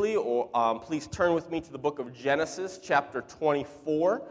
physically, or um, please turn with me to the book of Genesis, chapter 24.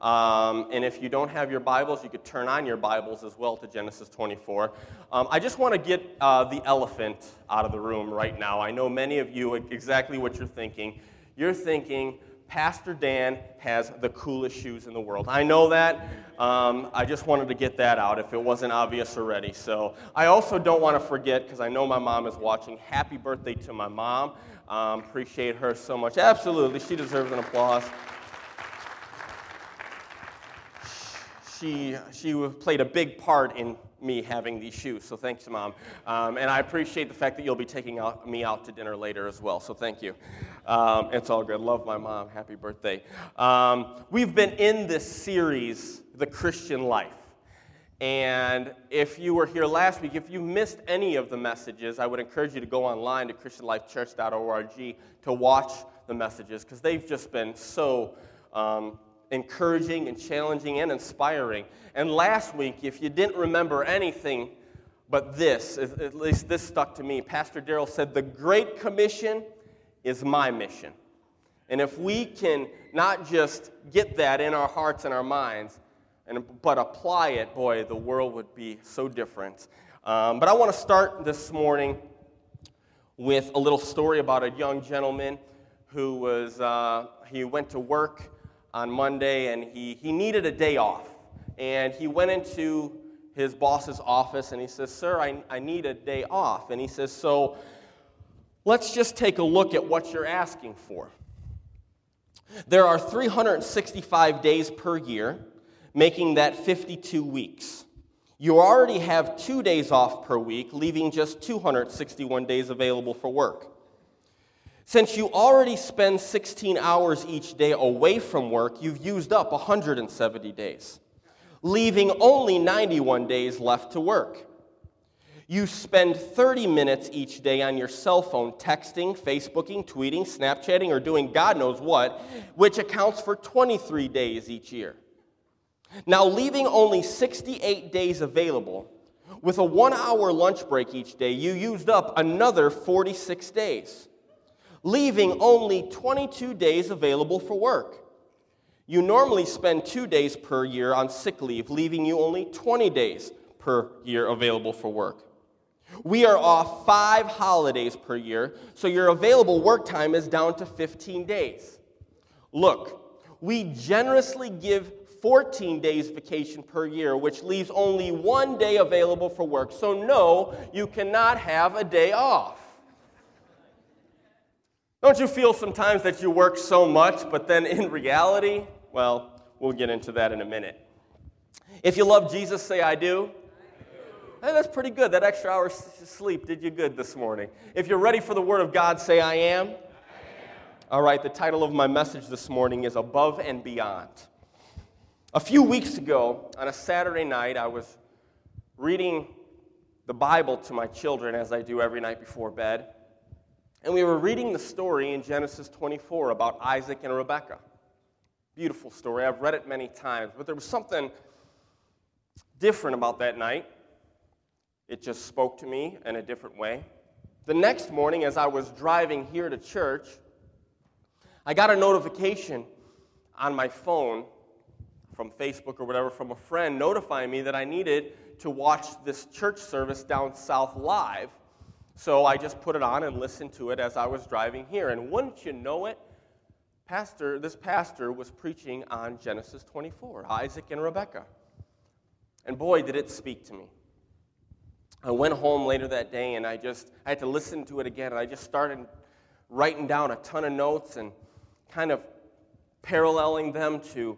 Um, and if you don't have your Bibles, you could turn on your Bibles as well to Genesis 24. Um, I just want to get uh, the elephant out of the room right now. I know many of you exactly what you're thinking. You're thinking, Pastor Dan has the coolest shoes in the world. I know that. Um, I just wanted to get that out if it wasn't obvious already. So I also don't want to forget, because I know my mom is watching, happy birthday to my mom. Um, appreciate her so much. Absolutely, she deserves an applause. she, she played a big part in me having these shoes. So thanks, Mom. Um, and I appreciate the fact that you'll be taking out, me out to dinner later as well. So thank you. Um, it's all good. Love my mom. Happy birthday. Um, we've been in this series, The Christian Life. And if you were here last week, if you missed any of the messages, I would encourage you to go online to ChristianLifeChurch.org to watch the messages because they've just been so um, encouraging and challenging and inspiring. And last week, if you didn't remember anything but this, at least this stuck to me, Pastor Daryl said, The Great Commission is my mission. And if we can not just get that in our hearts and our minds, and, but apply it, boy, the world would be so different. Um, but I want to start this morning with a little story about a young gentleman who was, uh, he went to work on Monday, and he, he needed a day off. And he went into his boss's office and he says, Sir, I, I need a day off. And he says, So let's just take a look at what you're asking for. There are 365 days per year, making that 52 weeks. You already have two days off per week, leaving just 261 days available for work. Since you already spend 16 hours each day away from work, you've used up 170 days, leaving only 91 days left to work. You spend 30 minutes each day on your cell phone texting, Facebooking, tweeting, Snapchatting, or doing God knows what, which accounts for 23 days each year. Now, leaving only 68 days available, with a one hour lunch break each day, you used up another 46 days leaving only 22 days available for work. You normally spend two days per year on sick leave, leaving you only 20 days per year available for work. We are off five holidays per year, so your available work time is down to 15 days. Look, we generously give 14 days vacation per year, which leaves only one day available for work. So, no, you cannot have a day off. Don't you feel sometimes that you work so much, but then in reality, well, we'll get into that in a minute. If you love Jesus, say, I do. Hey, that's pretty good. That extra hour sleep did you good this morning. If you're ready for the Word of God, say, I am. I am. All right, the title of my message this morning is Above and Beyond. A few weeks ago, on a Saturday night, I was reading the Bible to my children as I do every night before bed. And we were reading the story in Genesis 24 about Isaac and Rebekah. Beautiful story. I've read it many times, but there was something different about that night. It just spoke to me in a different way. The next morning, as I was driving here to church, I got a notification on my phone from Facebook or whatever from a friend notifying me that I needed to watch this church service down south live so I just put it on and listened to it as I was driving here. And wouldn't you know it, pastor, this pastor was preaching on Genesis 24, Isaac and Rebekah. And boy, did it speak to me. I went home later that day and I just I had to listen to it again and I just started writing down a ton of notes and kind of paralleling them to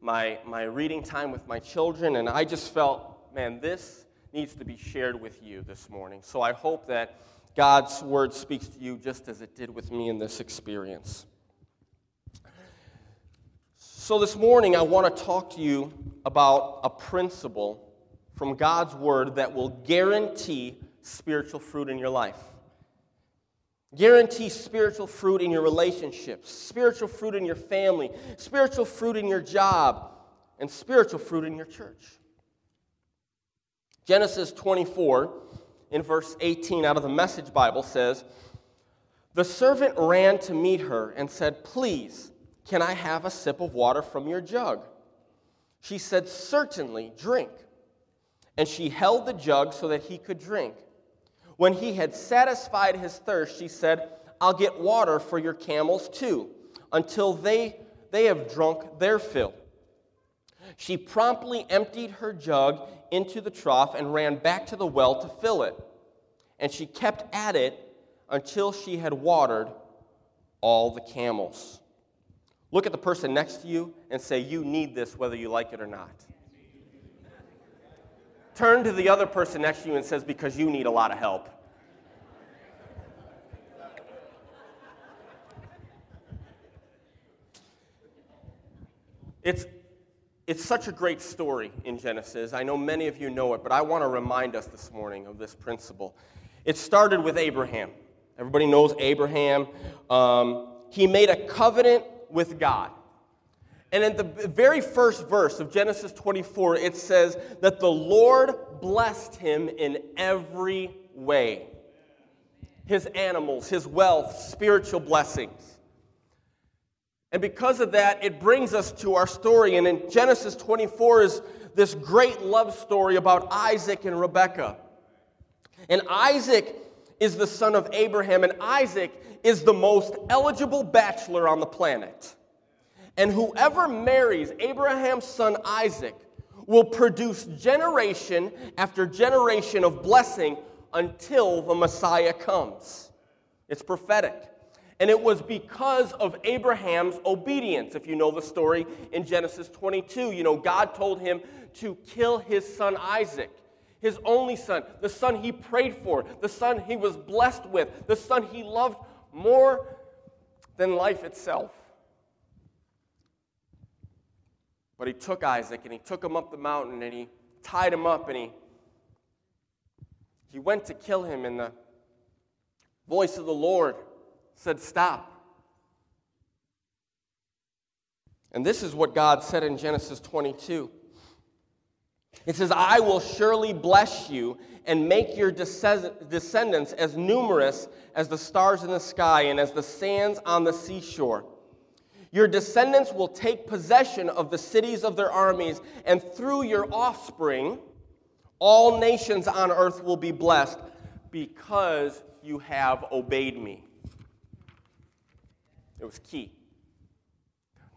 my, my reading time with my children. And I just felt, man, this needs to be shared with you this morning. So I hope that God's word speaks to you just as it did with me in this experience. So this morning, I want to talk to you about a principle from God's word that will guarantee spiritual fruit in your life. Guarantee spiritual fruit in your relationships, spiritual fruit in your family, spiritual fruit in your job, and spiritual fruit in your church. Genesis 24, in verse 18 out of the Message Bible, says, The servant ran to meet her and said, Please, can I have a sip of water from your jug? She said, Certainly, drink. And she held the jug so that he could drink. When he had satisfied his thirst, she said, I'll get water for your camels too, until they, they have drunk their fill. She promptly emptied her jug into the trough and ran back to the well to fill it. And she kept at it until she had watered all the camels. Look at the person next to you and say, You need this whether you like it or not. Turn to the other person next to you and says, Because you need a lot of help. It's, it's such a great story in Genesis. I know many of you know it, but I want to remind us this morning of this principle. It started with Abraham. Everybody knows Abraham. Um, he made a covenant with God. And in the very first verse of Genesis 24, it says that the Lord blessed him in every way his animals, his wealth, spiritual blessings. And because of that, it brings us to our story. And in Genesis 24 is this great love story about Isaac and Rebekah. And Isaac is the son of Abraham, and Isaac is the most eligible bachelor on the planet. And whoever marries Abraham's son Isaac will produce generation after generation of blessing until the Messiah comes. It's prophetic. And it was because of Abraham's obedience. If you know the story in Genesis 22, you know, God told him to kill his son Isaac, his only son, the son he prayed for, the son he was blessed with, the son he loved more than life itself. But he took Isaac and he took him up the mountain and he tied him up and he, he went to kill him, and the voice of the Lord said, Stop. And this is what God said in Genesis 22. It says, I will surely bless you and make your descendants as numerous as the stars in the sky and as the sands on the seashore. Your descendants will take possession of the cities of their armies, and through your offspring, all nations on earth will be blessed because you have obeyed me. It was key.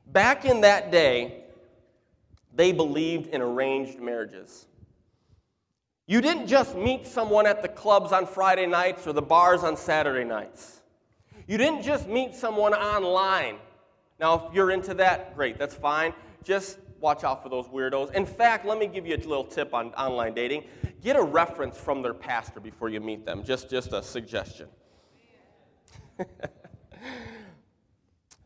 Back in that day, they believed in arranged marriages. You didn't just meet someone at the clubs on Friday nights or the bars on Saturday nights. You didn't just meet someone online. Now, if you're into that, great, that's fine. Just watch out for those weirdos. In fact, let me give you a little tip on online dating. Get a reference from their pastor before you meet them. Just, just a suggestion.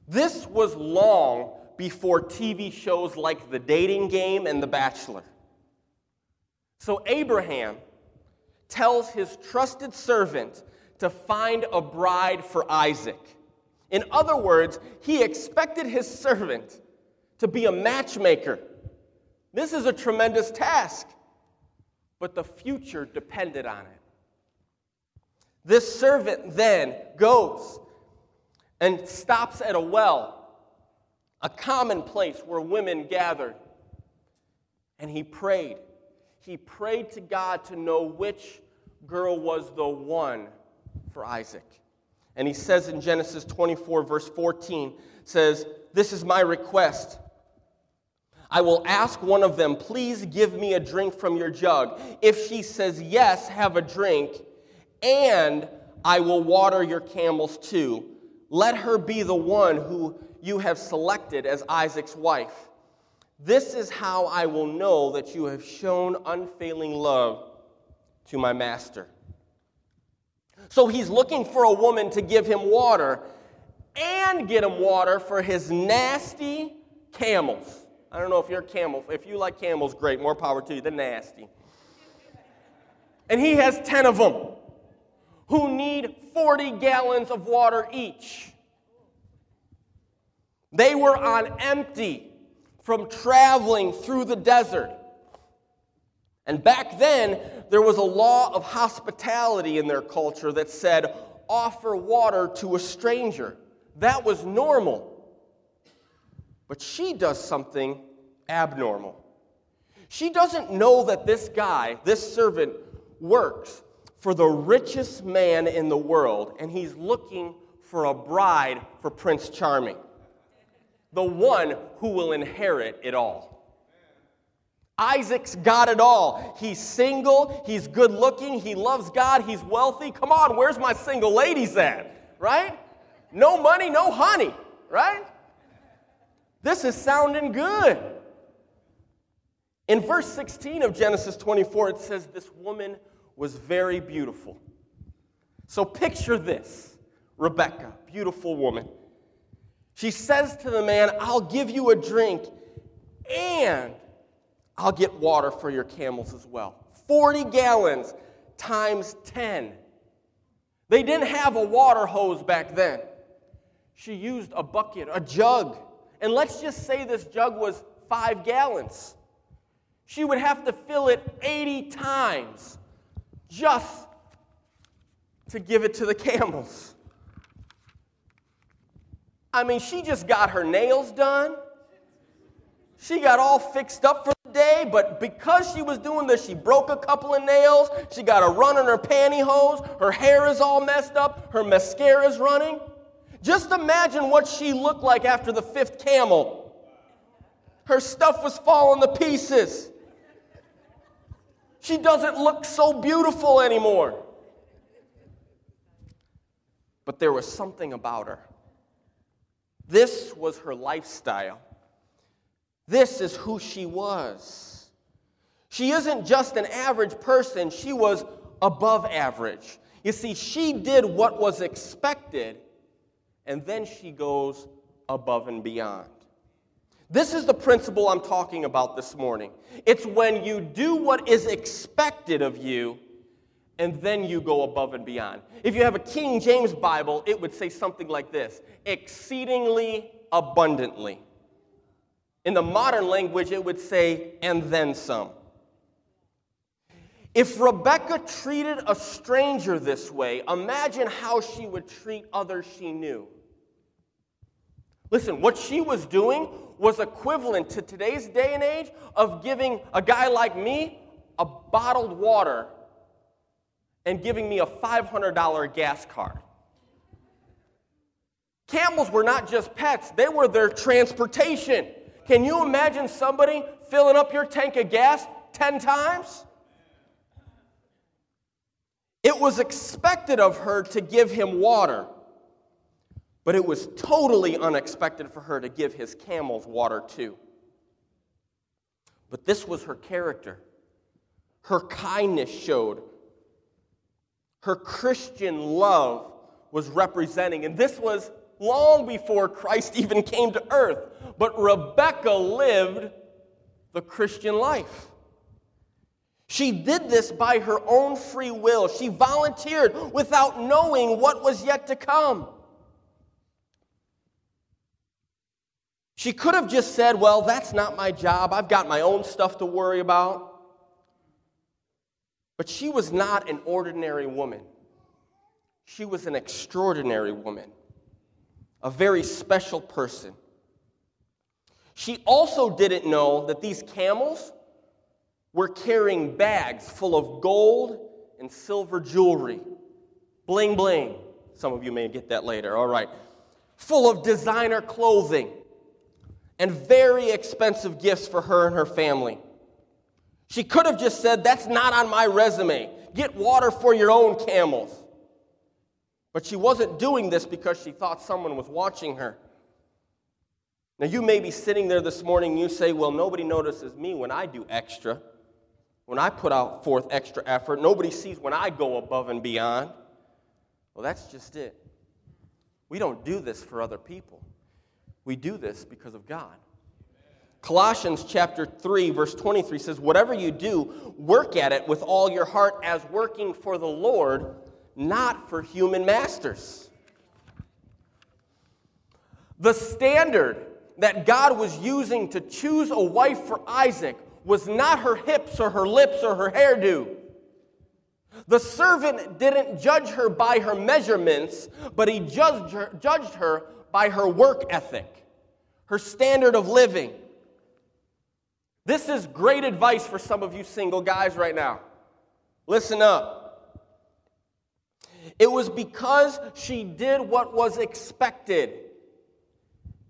This was long before TV shows like The Dating Game and The Bachelor. So Abraham tells his trusted servant to find a bride for Isaac. In other words, he expected his servant to be a matchmaker. This is a tremendous task, but the future depended on it. This servant then goes and stops at a well, a common place where women gathered. And he prayed. He prayed to God to know which girl was the one for Isaac. And he says in Genesis 24, verse 14, says, This is my request. I will ask one of them, Please give me a drink from your jug. If she says, Yes, have a drink, and I will water your camels too. Let her be the one who you have selected as Isaac's wife. This is how I will know that you have shown unfailing love to my master. So he's looking for a woman to give him water and get him water for his nasty camels. I don't know if you're camel. If you like camels, great. More power to you. They're nasty. And he has 10 of them who need 40 gallons of water each. They were on empty from traveling through the desert. And back then, there was a law of hospitality in their culture that said offer water to a stranger. That was normal. But she does something abnormal. She doesn't know that this guy, this servant, works for the richest man in the world, and he's looking for a bride for Prince Charming, the one who will inherit it all. Isaac's got it all. He's single, he's good looking, he loves God, he's wealthy. Come on, where's my single ladies at? Right? No money, no honey, right? This is sounding good. In verse 16 of Genesis 24, it says, This woman was very beautiful. So picture this Rebecca, beautiful woman. She says to the man, I'll give you a drink and I'll get water for your camels as well. 40 gallons times 10. They didn't have a water hose back then. She used a bucket, a jug. And let's just say this jug was five gallons. She would have to fill it 80 times just to give it to the camels. I mean, she just got her nails done. She got all fixed up for day, but because she was doing this, she broke a couple of nails. She got a run in her pantyhose. Her hair is all messed up. Her mascara is running. Just imagine what she looked like after the fifth camel. Her stuff was falling to pieces. She doesn't look so beautiful anymore. But there was something about her. This was her lifestyle. This is who she was. She isn't just an average person, she was above average. You see, she did what was expected, and then she goes above and beyond. This is the principle I'm talking about this morning. It's when you do what is expected of you, and then you go above and beyond. If you have a King James Bible, it would say something like this exceedingly abundantly. In the modern language, it would say, and then some. If Rebecca treated a stranger this way, imagine how she would treat others she knew. Listen, what she was doing was equivalent to today's day and age of giving a guy like me a bottled water and giving me a $500 gas card. Camels were not just pets, they were their transportation. Can you imagine somebody filling up your tank of gas 10 times? It was expected of her to give him water, but it was totally unexpected for her to give his camels water too. But this was her character. Her kindness showed. Her Christian love was representing. And this was long before Christ even came to earth. But Rebecca lived the Christian life. She did this by her own free will. She volunteered without knowing what was yet to come. She could have just said, Well, that's not my job. I've got my own stuff to worry about. But she was not an ordinary woman, she was an extraordinary woman a very special person. She also didn't know that these camels were carrying bags full of gold and silver jewelry. Bling, bling. Some of you may get that later, all right. Full of designer clothing and very expensive gifts for her and her family. She could have just said, That's not on my resume. Get water for your own camels. But she wasn't doing this because she thought someone was watching her. Now, you may be sitting there this morning and you say, Well, nobody notices me when I do extra, when I put out forth extra effort. Nobody sees when I go above and beyond. Well, that's just it. We don't do this for other people, we do this because of God. Colossians chapter 3 verse 23 says whatever you do work at it with all your heart as working for the Lord not for human masters. The standard that God was using to choose a wife for Isaac was not her hips or her lips or her hairdo. The servant didn't judge her by her measurements, but he judged her, judged her by her work ethic, her standard of living. This is great advice for some of you single guys right now. Listen up. It was because she did what was expected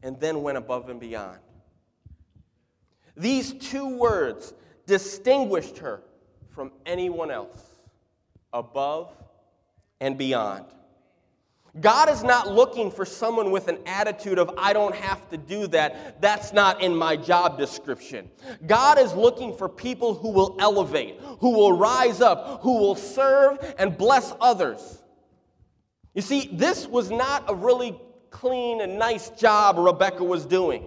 and then went above and beyond. These two words distinguished her from anyone else above and beyond. God is not looking for someone with an attitude of, I don't have to do that. That's not in my job description. God is looking for people who will elevate, who will rise up, who will serve and bless others. You see, this was not a really clean and nice job Rebecca was doing.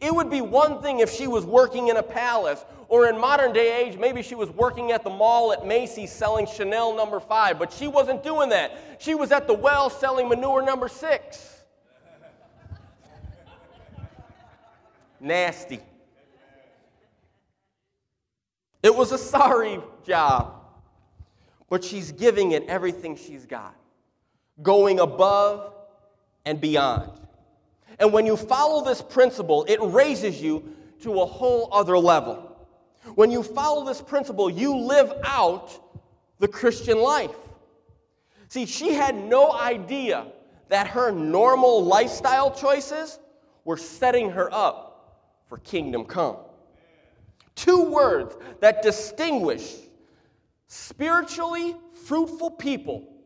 It would be one thing if she was working in a palace, or in modern day age, maybe she was working at the mall at Macy's selling Chanel number five, but she wasn't doing that. She was at the well selling manure number six. Nasty. It was a sorry job, but she's giving it everything she's got, going above and beyond. And when you follow this principle, it raises you to a whole other level. When you follow this principle, you live out the Christian life. See, she had no idea that her normal lifestyle choices were setting her up for kingdom come. Two words that distinguish spiritually fruitful people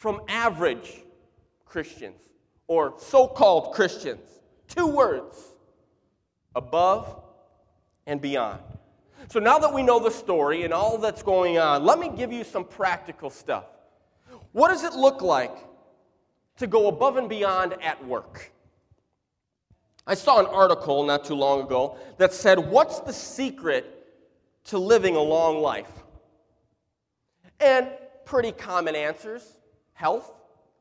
from average Christians or so called Christians. Two words above and beyond. So now that we know the story and all that's going on, let me give you some practical stuff. What does it look like to go above and beyond at work? I saw an article not too long ago that said, What's the secret to living a long life? And pretty common answers health,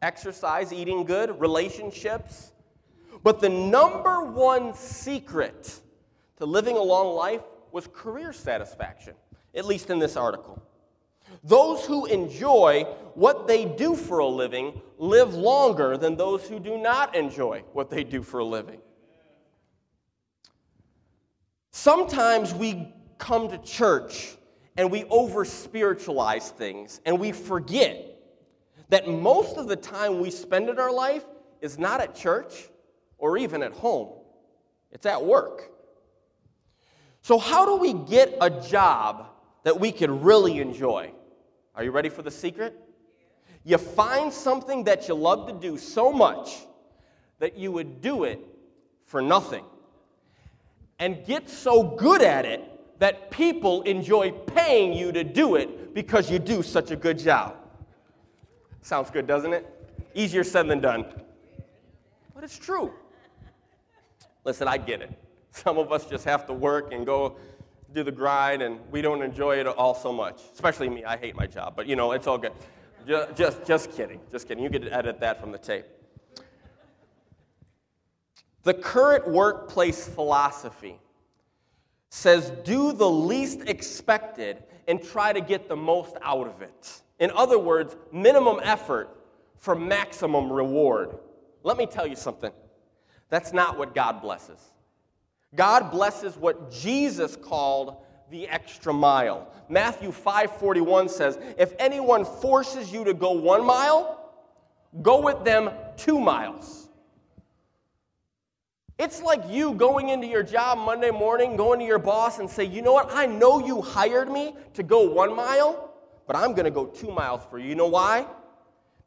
exercise, eating good, relationships. But the number one secret to living a long life was career satisfaction, at least in this article. Those who enjoy what they do for a living live longer than those who do not enjoy what they do for a living. Sometimes we come to church and we over spiritualize things and we forget that most of the time we spend in our life is not at church or even at home, it's at work. So, how do we get a job that we can really enjoy? Are you ready for the secret? You find something that you love to do so much that you would do it for nothing. And get so good at it that people enjoy paying you to do it because you do such a good job. Sounds good, doesn't it? Easier said than done. But it's true. Listen, I get it. Some of us just have to work and go do the grind, and we don't enjoy it all so much. Especially me. I hate my job, but you know, it's all good. Just, just, just kidding. Just kidding. You can edit that from the tape. The current workplace philosophy says do the least expected and try to get the most out of it. In other words, minimum effort for maximum reward. Let me tell you something. That's not what God blesses. God blesses what Jesus called the extra mile. Matthew 5:41 says, "If anyone forces you to go 1 mile, go with them 2 miles." It's like you going into your job Monday morning, going to your boss and say, "You know what? I know you hired me to go 1 mile, but I'm going to go two miles for you. You know why?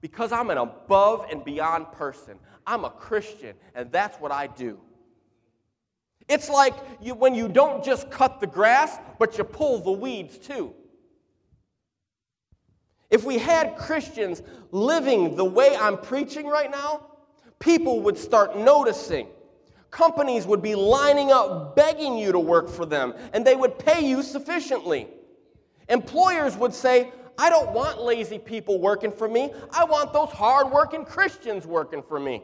Because I'm an above and beyond person. I'm a Christian, and that's what I do. It's like you, when you don't just cut the grass, but you pull the weeds too. If we had Christians living the way I'm preaching right now, people would start noticing. Companies would be lining up begging you to work for them, and they would pay you sufficiently. Employers would say, I don't want lazy people working for me. I want those hardworking Christians working for me.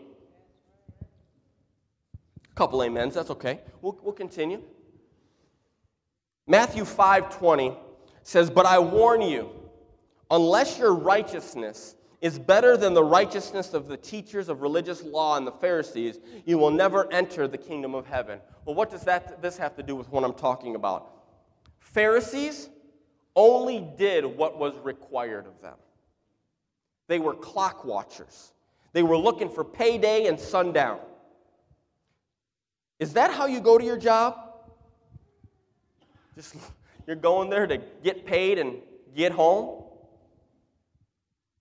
A couple amens, that's okay. We'll, we'll continue. Matthew 5:20 says, "But I warn you, unless your righteousness is better than the righteousness of the teachers of religious law and the Pharisees, you will never enter the kingdom of heaven. Well, what does that, this have to do with what I'm talking about? Pharisees only did what was required of them. They were clock watchers. They were looking for payday and sundown. Is that how you go to your job? Just you're going there to get paid and get home?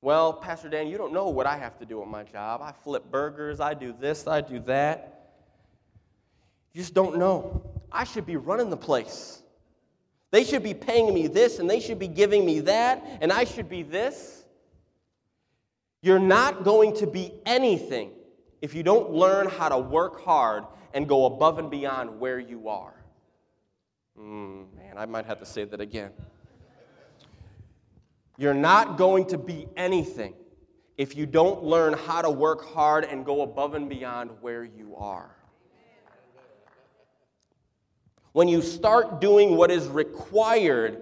Well, Pastor Dan, you don't know what I have to do at my job. I flip burgers, I do this, I do that. You just don't know. I should be running the place. They should be paying me this, and they should be giving me that, and I should be this. You're not going to be anything if you don't learn how to work hard and go above and beyond where you are. Mm, man, I might have to say that again. You're not going to be anything if you don't learn how to work hard and go above and beyond where you are. When you start doing what is required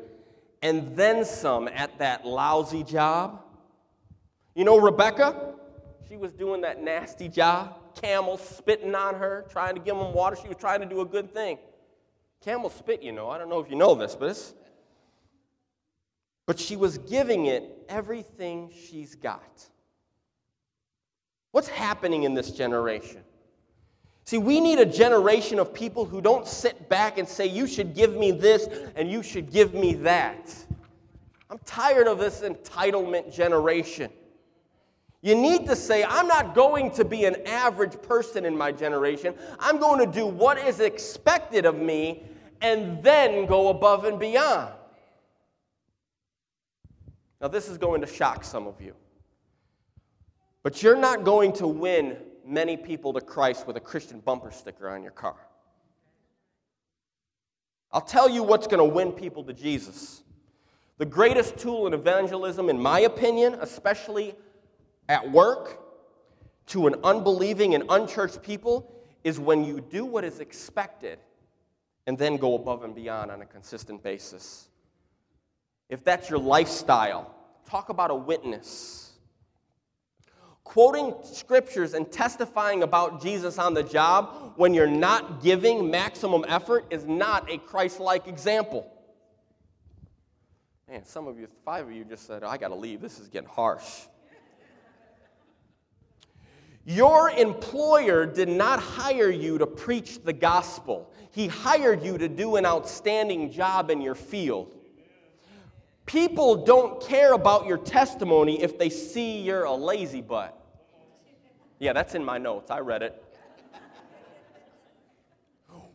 and then some at that lousy job, you know, Rebecca, she was doing that nasty job, camels spitting on her, trying to give them water. She was trying to do a good thing. Camel spit, you know. I don't know if you know this, but it's. But she was giving it everything she's got. What's happening in this generation? See, we need a generation of people who don't sit back and say, You should give me this and you should give me that. I'm tired of this entitlement generation. You need to say, I'm not going to be an average person in my generation. I'm going to do what is expected of me and then go above and beyond. Now, this is going to shock some of you. But you're not going to win many people to Christ with a Christian bumper sticker on your car. I'll tell you what's going to win people to Jesus. The greatest tool in evangelism, in my opinion, especially at work to an unbelieving and unchurched people is when you do what is expected and then go above and beyond on a consistent basis. If that's your lifestyle, talk about a witness. Quoting scriptures and testifying about Jesus on the job when you're not giving maximum effort is not a Christ like example. Man, some of you, five of you just said, oh, I got to leave. This is getting harsh. Your employer did not hire you to preach the gospel, he hired you to do an outstanding job in your field. People don't care about your testimony if they see you're a lazy butt. Yeah, that's in my notes. I read it.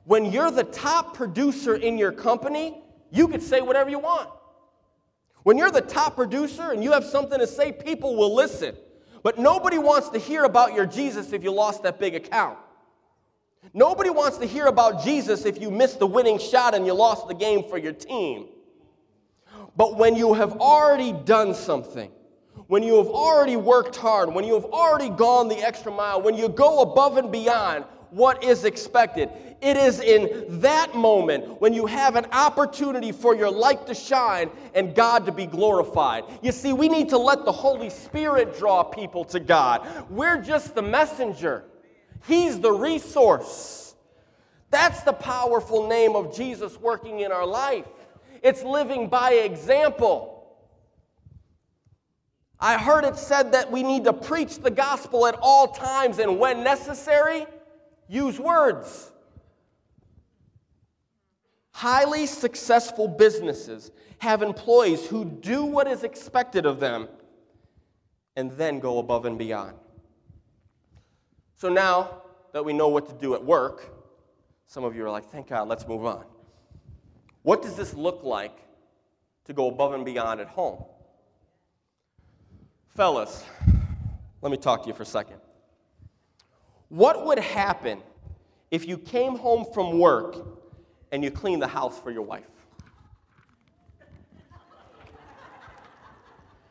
When you're the top producer in your company, you can say whatever you want. When you're the top producer and you have something to say, people will listen. But nobody wants to hear about your Jesus if you lost that big account. Nobody wants to hear about Jesus if you missed the winning shot and you lost the game for your team. But when you have already done something, when you have already worked hard, when you have already gone the extra mile, when you go above and beyond what is expected, it is in that moment when you have an opportunity for your light to shine and God to be glorified. You see, we need to let the Holy Spirit draw people to God. We're just the messenger, He's the resource. That's the powerful name of Jesus working in our life. It's living by example. I heard it said that we need to preach the gospel at all times and when necessary, use words. Highly successful businesses have employees who do what is expected of them and then go above and beyond. So now that we know what to do at work, some of you are like, thank God, let's move on. What does this look like to go above and beyond at home? Fellas, let me talk to you for a second. What would happen if you came home from work and you cleaned the house for your wife.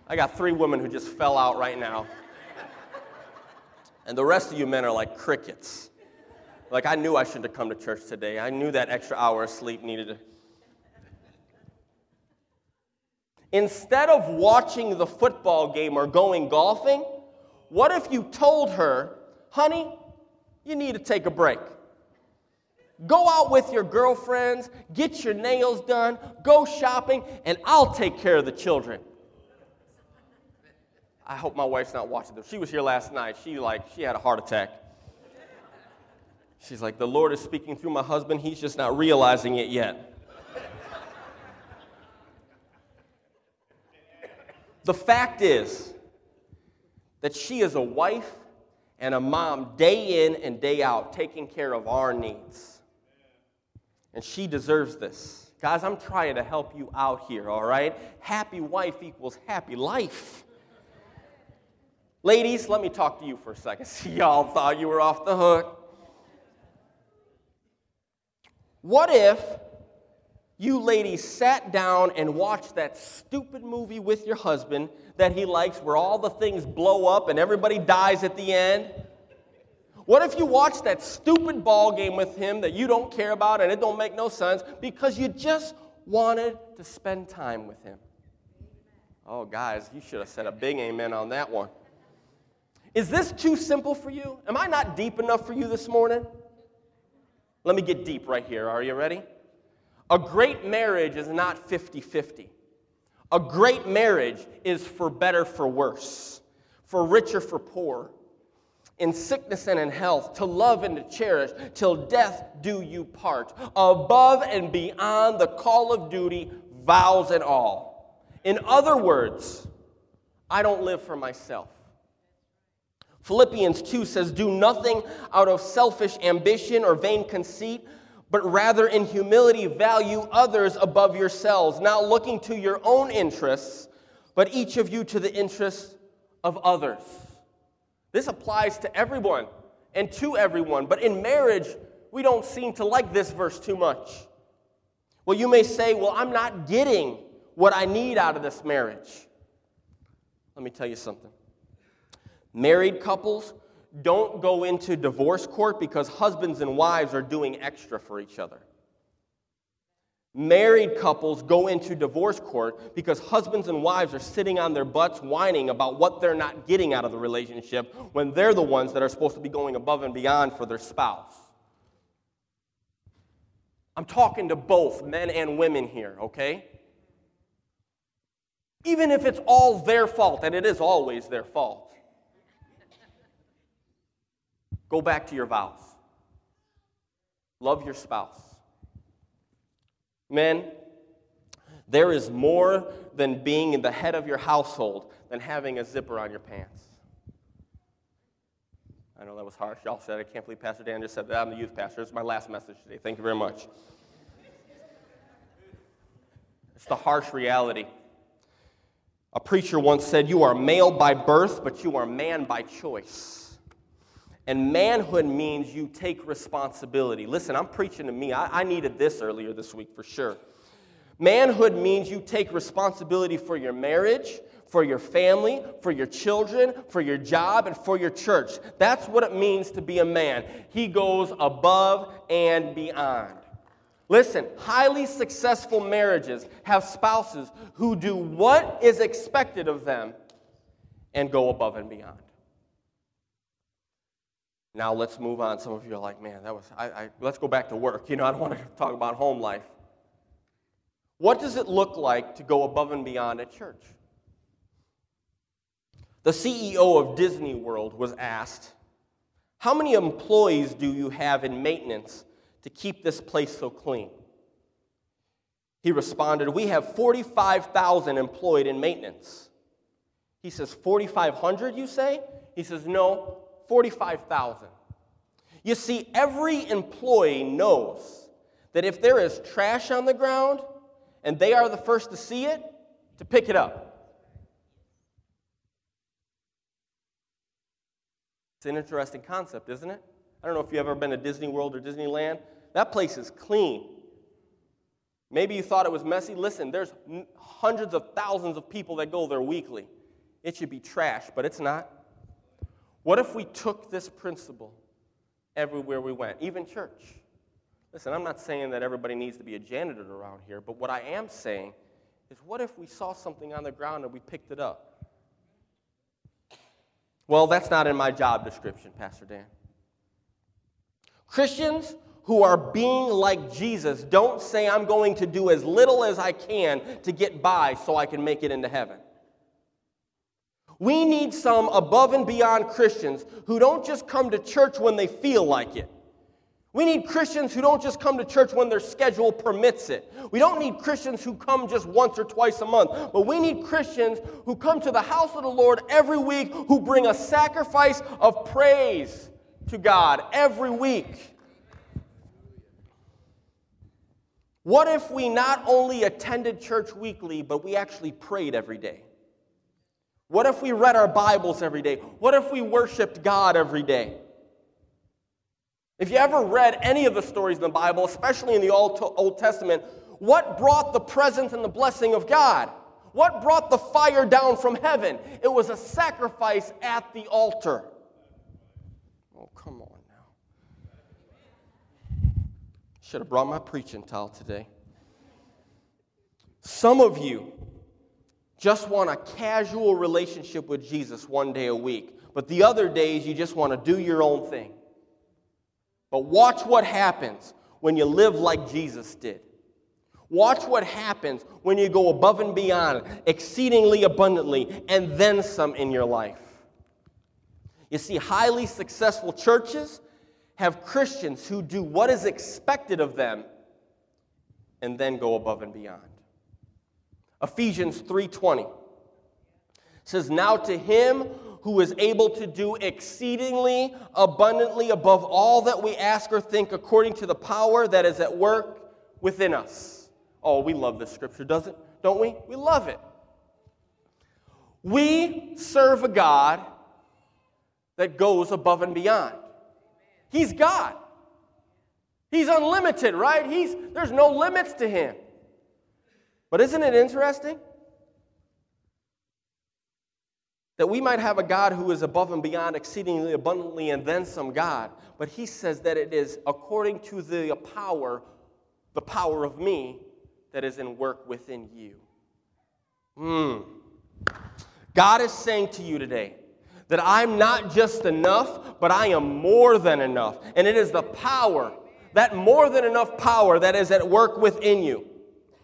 I got three women who just fell out right now. And the rest of you men are like crickets. Like, I knew I shouldn't have come to church today. I knew that extra hour of sleep needed to. Instead of watching the football game or going golfing, what if you told her, honey, you need to take a break? Go out with your girlfriends, get your nails done, go shopping, and I'll take care of the children. I hope my wife's not watching this. She was here last night. She like she had a heart attack. She's like, the Lord is speaking through my husband. He's just not realizing it yet. The fact is that she is a wife and a mom day in and day out, taking care of our needs. And she deserves this. Guys, I'm trying to help you out here, all right? Happy wife equals happy life. Ladies, let me talk to you for a second. See, y'all thought you were off the hook. What if you ladies sat down and watched that stupid movie with your husband that he likes where all the things blow up and everybody dies at the end? What if you watched that stupid ball game with him that you don't care about and it don't make no sense because you just wanted to spend time with him? Oh, guys, you should have said a big amen on that one. Is this too simple for you? Am I not deep enough for you this morning? Let me get deep right here. Are you ready? A great marriage is not 50 50. A great marriage is for better, for worse, for richer, for poor, in sickness and in health, to love and to cherish, till death do you part, above and beyond the call of duty, vows and all. In other words, I don't live for myself. Philippians 2 says, Do nothing out of selfish ambition or vain conceit, but rather in humility value others above yourselves, not looking to your own interests, but each of you to the interests of others. This applies to everyone and to everyone, but in marriage, we don't seem to like this verse too much. Well, you may say, Well, I'm not getting what I need out of this marriage. Let me tell you something. Married couples don't go into divorce court because husbands and wives are doing extra for each other. Married couples go into divorce court because husbands and wives are sitting on their butts whining about what they're not getting out of the relationship when they're the ones that are supposed to be going above and beyond for their spouse. I'm talking to both men and women here, okay? Even if it's all their fault, and it is always their fault, go back to your vows. Love your spouse. Men, there is more than being in the head of your household than having a zipper on your pants. I know that was harsh. Y'all said, I can't believe Pastor Dan just said that. I'm the youth pastor. It's my last message today. Thank you very much. It's the harsh reality. A preacher once said, You are male by birth, but you are man by choice. And manhood means you take responsibility. Listen, I'm preaching to me. I, I, needed this earlier this week for sure. Manhood means you take responsibility for your marriage, for your family, for your children, for your job, and for your church. That's what it means to be a man. He goes above and beyond. Listen, highly successful marriages have spouses who do what is expected of them and go above and beyond. Now let's move on. Some of you are like, man, that was, I, I, let's go back to work. You know, I don't want to talk about home life. What does it look like to go above and beyond at church? The CEO of Disney World was asked, How many employees do you have in maintenance to keep this place so clean? He responded, We have 45,000 employed in maintenance. He says, 4,500, you say? He says, No, 45,000. You see, every employee knows that if there is trash on the ground and they are the first to see it, to pick it up. It's an interesting concept, isn't it? I don't know if you've ever been to Disney World or Disneyland. That place is clean. Maybe you thought it was messy. Listen, there's hundreds of thousands of people that go there weekly. It should be trash, but it's not. What if we took this principle everywhere we went, even church? Listen, I'm not saying that everybody needs to be a janitor around here, but what I am saying is what if we saw something on the ground and we picked it up? Well, that's not in my job description, Pastor Dan. Christians who are being like Jesus don't say, I'm going to do as little as I can to get by so I can make it into heaven. We need some above and beyond Christians who don't just come to church when they feel like it. We need Christians who don't just come to church when their schedule permits it. We don't need Christians who come just once or twice a month, but we need Christians who come to the house of the Lord every week, who bring a sacrifice of praise to God every week. What if we not only attended church weekly, but we actually prayed every day? What if we read our Bibles every day? What if we worshiped God every day? If you ever read any of the stories in the Bible, especially in the Old Testament, what brought the presence and the blessing of God? What brought the fire down from heaven? It was a sacrifice at the altar. Oh, come on now. Should have brought my preaching towel today. Some of you just want a casual relationship with Jesus one day a week, but the other days you just want to do your own thing. But watch what happens when you live like Jesus did. Watch what happens when you go above and beyond, exceedingly abundantly, and then some in your life. You see, highly successful churches have Christians who do what is expected of them and then go above and beyond. Ephesians 3:20 says, "Now to him who is able to do exceedingly abundantly above all that we ask or think according to the power that is at work within us. Oh, we love this scripture, doesn't don't we? We love it. We serve a God that goes above and beyond. He's God. He's unlimited, right? He's, there's no limits to him. But isn't it interesting? That we might have a God who is above and beyond, exceedingly abundantly, and then some God. But he says that it is according to the power, the power of me, that is in work within you. Hmm. God is saying to you today that I'm not just enough, but I am more than enough. And it is the power, that more than enough power that is at work within you.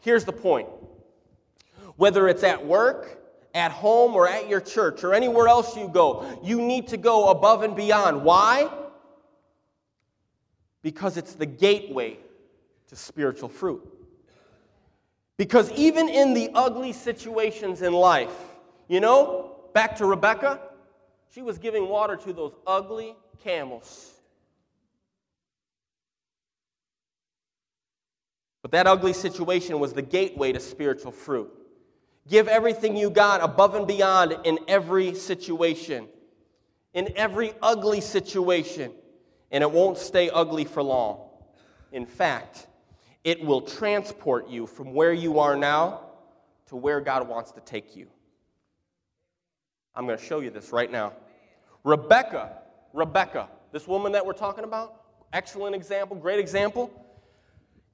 Here's the point whether it's at work, at home or at your church or anywhere else you go, you need to go above and beyond. Why? Because it's the gateway to spiritual fruit. Because even in the ugly situations in life, you know, back to Rebecca, she was giving water to those ugly camels. But that ugly situation was the gateway to spiritual fruit. Give everything you got above and beyond in every situation, in every ugly situation, and it won't stay ugly for long. In fact, it will transport you from where you are now to where God wants to take you. I'm going to show you this right now. Rebecca, Rebecca, this woman that we're talking about, excellent example, great example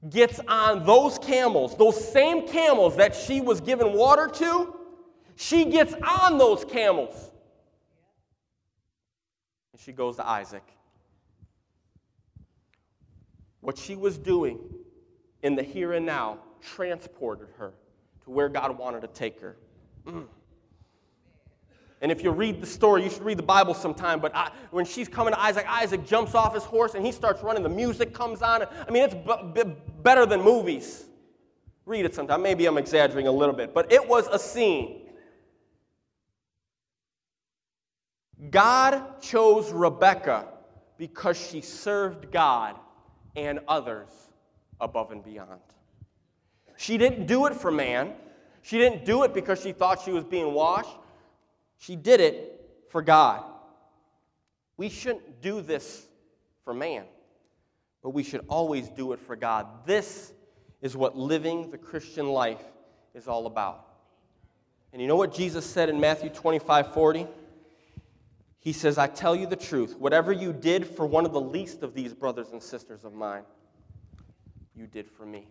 gets on those camels, those same camels that she was given water to, she gets on those camels. And she goes to Isaac. What she was doing in the here and now transported her to where God wanted to take her. Mm. And if you read the story, you should read the Bible sometime. But I, when she's coming to Isaac, Isaac jumps off his horse and he starts running. The music comes on. I mean, it's b- b- better than movies. Read it sometime. Maybe I'm exaggerating a little bit, but it was a scene. God chose Rebecca because she served God and others above and beyond. She didn't do it for man. She didn't do it because she thought she was being washed. She did it for God. We shouldn't do this for man, but we should always do it for God. This is what living the Christian life is all about. And you know what Jesus said in Matthew 25 40? He says, I tell you the truth. Whatever you did for one of the least of these brothers and sisters of mine, you did for me.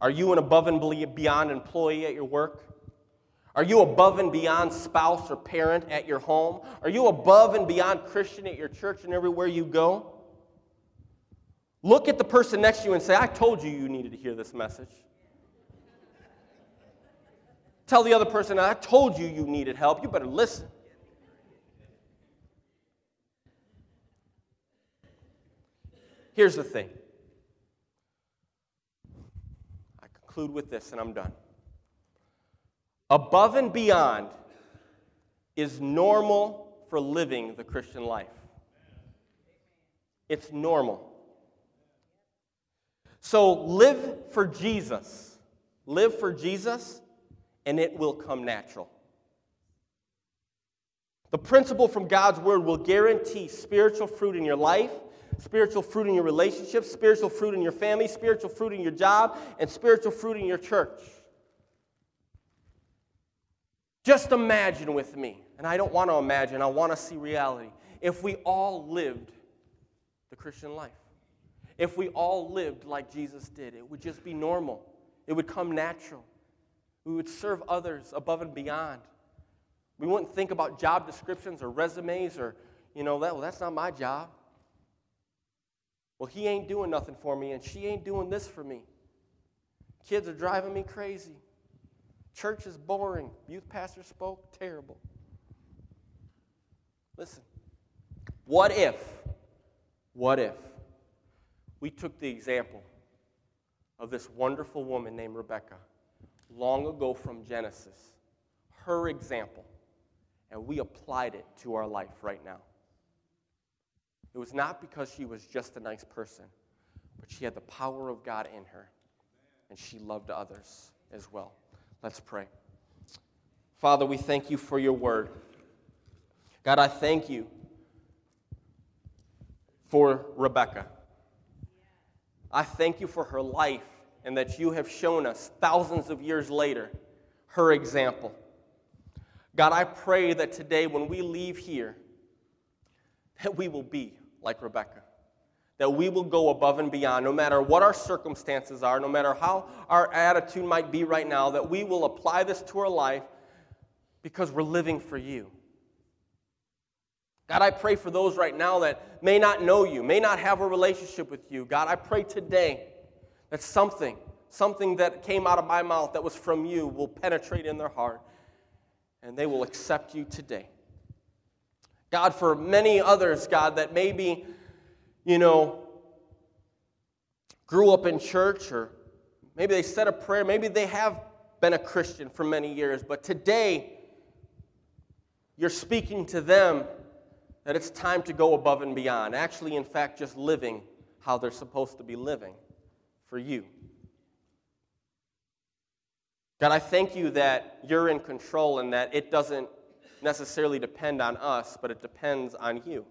Are you an above and beyond employee at your work? Are you above and beyond spouse or parent at your home? Are you above and beyond Christian at your church and everywhere you go? Look at the person next to you and say, I told you you needed to hear this message. Tell the other person, I told you you needed help. You better listen. Here's the thing. I conclude with this and I'm done. Above and beyond is normal for living the Christian life. It's normal. So live for Jesus. Live for Jesus, and it will come natural. The principle from God's word will guarantee spiritual fruit in your life, spiritual fruit in your relationships, spiritual fruit in your family, spiritual fruit in your job, and spiritual fruit in your church. Just imagine with me, and I don't want to imagine, I want to see reality. If we all lived the Christian life, if we all lived like Jesus did, it would just be normal, it would come natural. We would serve others above and beyond. We wouldn't think about job descriptions or resumes or, you know, well, that's not my job. Well, he ain't doing nothing for me, and she ain't doing this for me. Kids are driving me crazy. Church is boring. Youth pastor spoke terrible. Listen, what if, what if we took the example of this wonderful woman named Rebecca long ago from Genesis, her example, and we applied it to our life right now? It was not because she was just a nice person, but she had the power of God in her, and she loved others as well. Let's pray. Father, we thank you for your word. God, I thank you for Rebecca. I thank you for her life and that you have shown us thousands of years later her example. God, I pray that today when we leave here, that we will be like Rebecca. That we will go above and beyond, no matter what our circumstances are, no matter how our attitude might be right now, that we will apply this to our life because we're living for you. God, I pray for those right now that may not know you, may not have a relationship with you. God, I pray today that something, something that came out of my mouth that was from you will penetrate in their heart and they will accept you today. God, for many others, God, that maybe, you know, grew up in church or maybe they said a prayer, maybe they have been a Christian for many years, but today you're speaking to them that it's time to go above and beyond. Actually, in fact, just living how they're supposed to be living for you. God, I thank you that you're in control and that it doesn't necessarily depend on us, but it depends on you.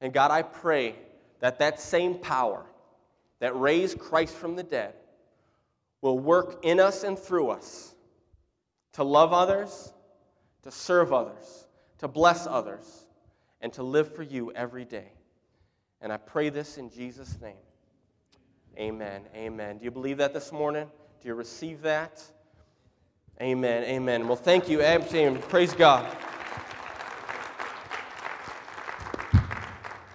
And God, I pray that that same power that raised Christ from the dead will work in us and through us to love others, to serve others, to bless others, and to live for you every day. And I pray this in Jesus' name. Amen. Amen. Do you believe that this morning? Do you receive that? Amen. Amen. Well, thank you, Absalom. Praise God.